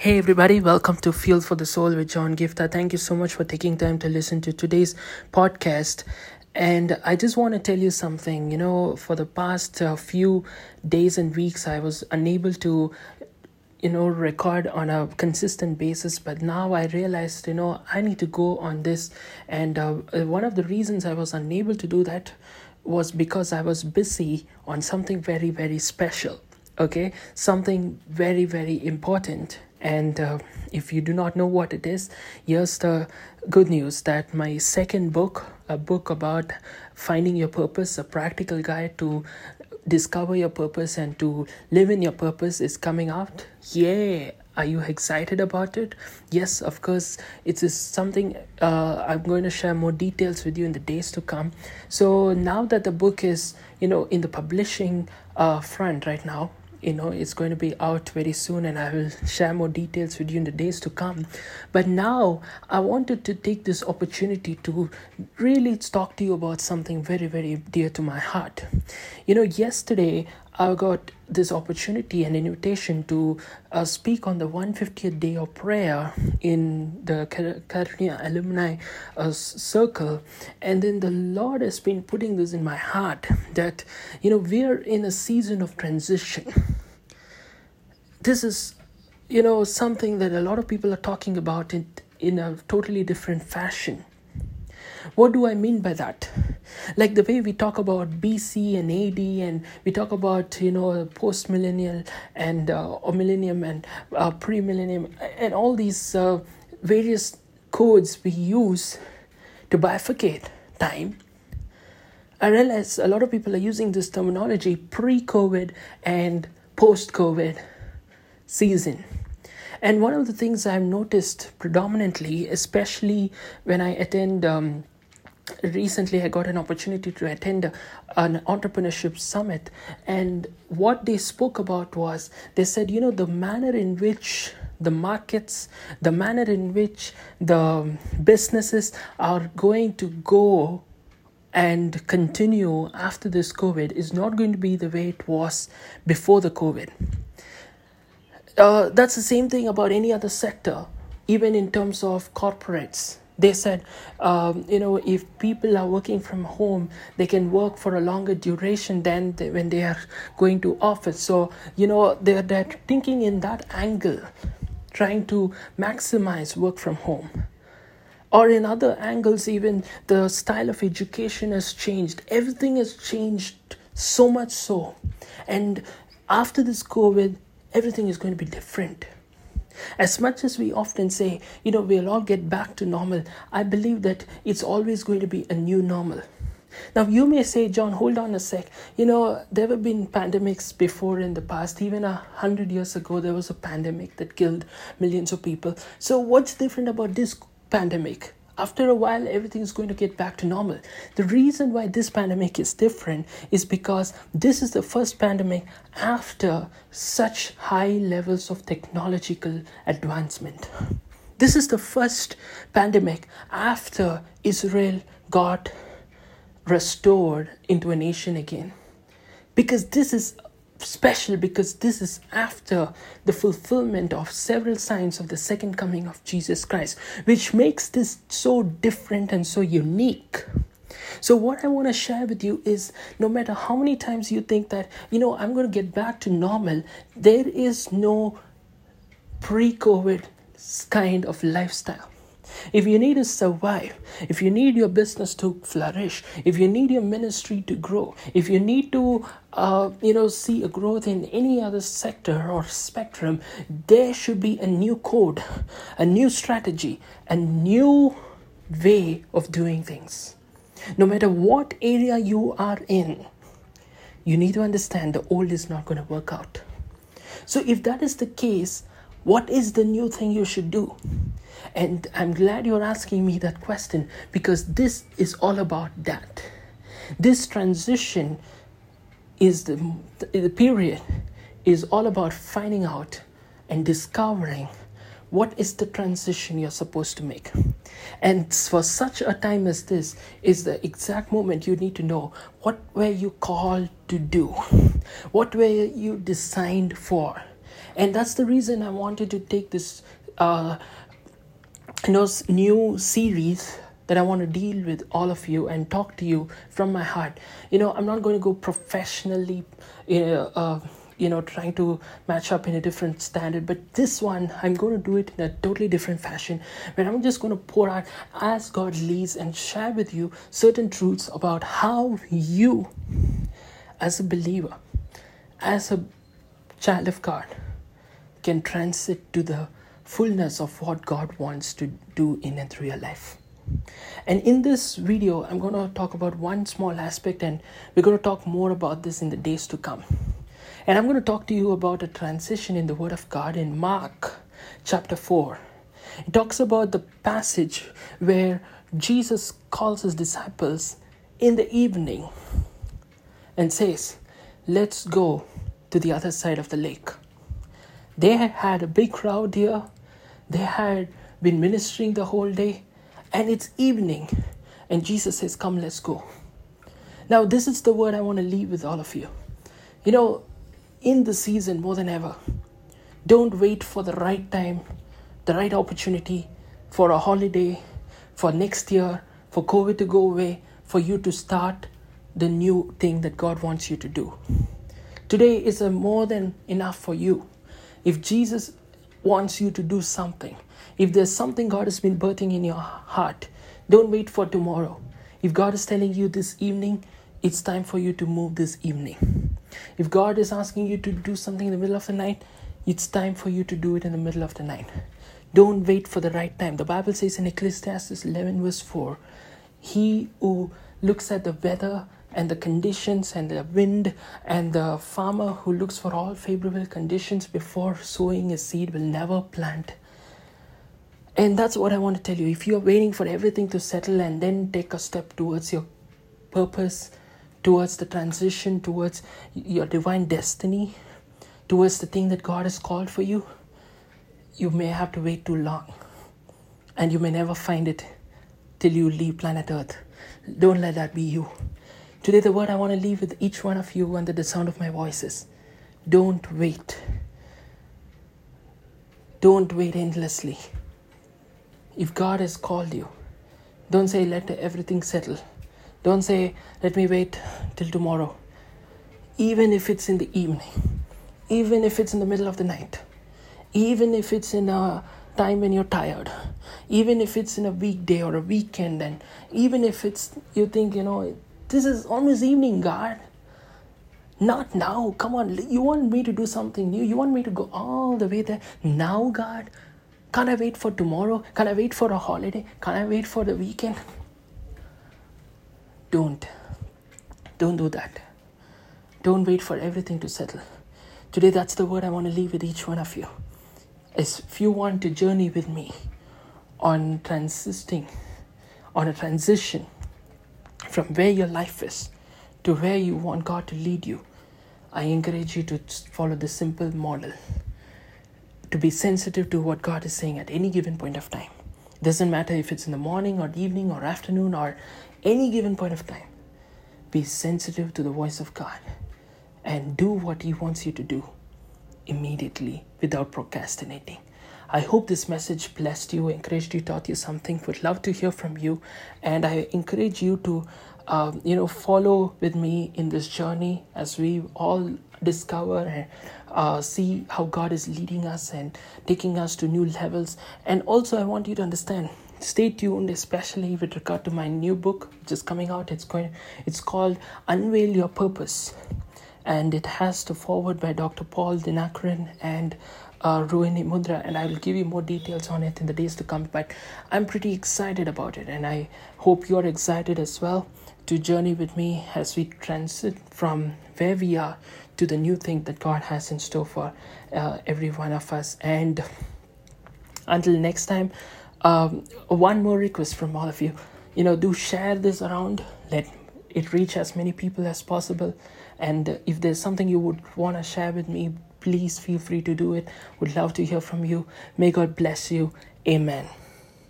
Hey everybody, welcome to Fuel for the Soul with John Giftah. Thank you so much for taking time to listen to today's podcast. And I just want to tell you something. You know, for the past uh, few days and weeks, I was unable to, you know, record on a consistent basis. But now I realized, you know, I need to go on this. And uh, one of the reasons I was unable to do that was because I was busy on something very, very special. Okay, something very, very important and uh, if you do not know what it is, here's the good news that my second book, a book about finding your purpose, a practical guide to discover your purpose and to live in your purpose, is coming out. Yeah. Are you excited about it? Yes, of course. It is something uh, I'm going to share more details with you in the days to come. So now that the book is, you know, in the publishing uh, front right now, you know it's going to be out very soon and i will share more details with you in the days to come. But now i wanted to take this opportunity to really talk to you about something very very dear to my heart. You know yesterday I got this opportunity and invitation to uh, speak on the 150th day of prayer in the California Alumni uh, Circle. And then the Lord has been putting this in my heart that, you know, we're in a season of transition. This is, you know, something that a lot of people are talking about it in a totally different fashion. What do I mean by that? Like the way we talk about BC and AD, and we talk about you know post millennial and uh, or millennium and uh, pre millennium, and all these uh, various codes we use to bifurcate time. I realize a lot of people are using this terminology pre COVID and post COVID season. And one of the things I've noticed predominantly, especially when I attend um, recently i got an opportunity to attend an entrepreneurship summit and what they spoke about was they said you know the manner in which the markets the manner in which the businesses are going to go and continue after this covid is not going to be the way it was before the covid. Uh, that's the same thing about any other sector even in terms of corporates they said um, you know if people are working from home they can work for a longer duration than they, when they are going to office. So you know they're, they're thinking in that angle trying to maximize work from home. Or in other angles even the style of education has changed. Everything has changed so much so. And after this covid everything is going to be different as much as we often say, you know, we'll all get back to normal, I believe that it's always going to be a new normal. Now, you may say, John, hold on a sec. You know, there have been pandemics before in the past. Even a hundred years ago, there was a pandemic that killed millions of people. So, what's different about this pandemic? After a while everything is going to get back to normal. The reason why this pandemic is different is because this is the first pandemic after such high levels of technological advancement. This is the first pandemic after israel got restored into a nation again. Because this is special because this is after the fulfillment of several signs of the second coming of Jesus Christ, which makes this so different and so unique. So, what I want to share with you is no matter how many times you think that, you know, I'm going to get back to normal, there is no pre COVID kind of lifestyle. If you need to survive, if you need your business to flourish, if you need your ministry to grow, if you need to, uh, you know, see a growth in any other sector or spectrum, there should be a new code, a new strategy, a new way of doing things. No matter what area you are in, you need to understand the old is not going to work out. So, if that is the case, what is the new thing you should do? And I'm glad you're asking me that question because this is all about that. This transition is the, the period is all about finding out and discovering what is the transition you're supposed to make and for such a time as this is the exact moment you need to know what were you called to do what were you designed for And that's the reason I wanted to take this uh, you know, new series that I want to deal with all of you and talk to you from my heart. You know, I'm not going to go professionally, uh, uh, you know, trying to match up in a different standard, but this one, I'm going to do it in a totally different fashion where I'm just going to pour out as God leads and share with you certain truths about how you, as a believer, as a child of God, can transit to the fullness of what God wants to do in and through your life. And in this video, I'm going to talk about one small aspect, and we're going to talk more about this in the days to come. And I'm going to talk to you about a transition in the Word of God in Mark chapter 4. It talks about the passage where Jesus calls his disciples in the evening and says, Let's go to the other side of the lake. They had a big crowd here, they had been ministering the whole day, and it's evening. And Jesus says, Come, let's go. Now, this is the word I want to leave with all of you. You know, in the season more than ever, don't wait for the right time, the right opportunity for a holiday, for next year, for COVID to go away, for you to start the new thing that God wants you to do. Today is more than enough for you. If Jesus wants you to do something, if there's something God has been birthing in your heart, don't wait for tomorrow. If God is telling you this evening, it's time for you to move this evening. If God is asking you to do something in the middle of the night, it's time for you to do it in the middle of the night. Don't wait for the right time. The Bible says in Ecclesiastes 11, verse 4 He who looks at the weather and the conditions and the wind and the farmer who looks for all favorable conditions before sowing his seed will never plant. And that's what i want to tell you. If you're waiting for everything to settle and then take a step towards your purpose towards the transition towards your divine destiny towards the thing that god has called for you you may have to wait too long. And you may never find it till you leave planet earth. Don't let that be you Today, the word I want to leave with each one of you under the sound of my voices don't wait. Don't wait endlessly. If God has called you, don't say, let everything settle. Don't say, let me wait till tomorrow. Even if it's in the evening, even if it's in the middle of the night, even if it's in a time when you're tired, even if it's in a weekday or a weekend, and even if it's, you think, you know, this is almost evening, God. Not now. Come on. You want me to do something new. You want me to go all the way there. Now, God. Can't I wait for tomorrow? Can I wait for a holiday? Can I wait for the weekend? Don't. Don't do that. Don't wait for everything to settle. Today, that's the word I want to leave with each one of you. Is if you want to journey with me on transisting, on a transition from where your life is to where you want God to lead you, I encourage you to follow the simple model to be sensitive to what God is saying at any given point of time. Doesn't matter if it's in the morning or evening or afternoon or any given point of time. Be sensitive to the voice of God and do what He wants you to do immediately without procrastinating. I hope this message blessed you, encouraged you, taught you something. Would love to hear from you, and I encourage you to, um, you know, follow with me in this journey as we all discover and uh, see how God is leading us and taking us to new levels. And also, I want you to understand. Stay tuned, especially with regard to my new book, which is coming out. It's going. It's called "Unveil Your Purpose." And it has the forward by Dr. Paul Dinakaran and uh, Ruini Mudra, and I will give you more details on it in the days to come. But I'm pretty excited about it, and I hope you're excited as well to journey with me as we transit from where we are to the new thing that God has in store for uh, every one of us. And until next time, um, one more request from all of you you know, do share this around, let it reach as many people as possible. And if there's something you would want to share with me, please feel free to do it. Would love to hear from you. May God bless you. Amen.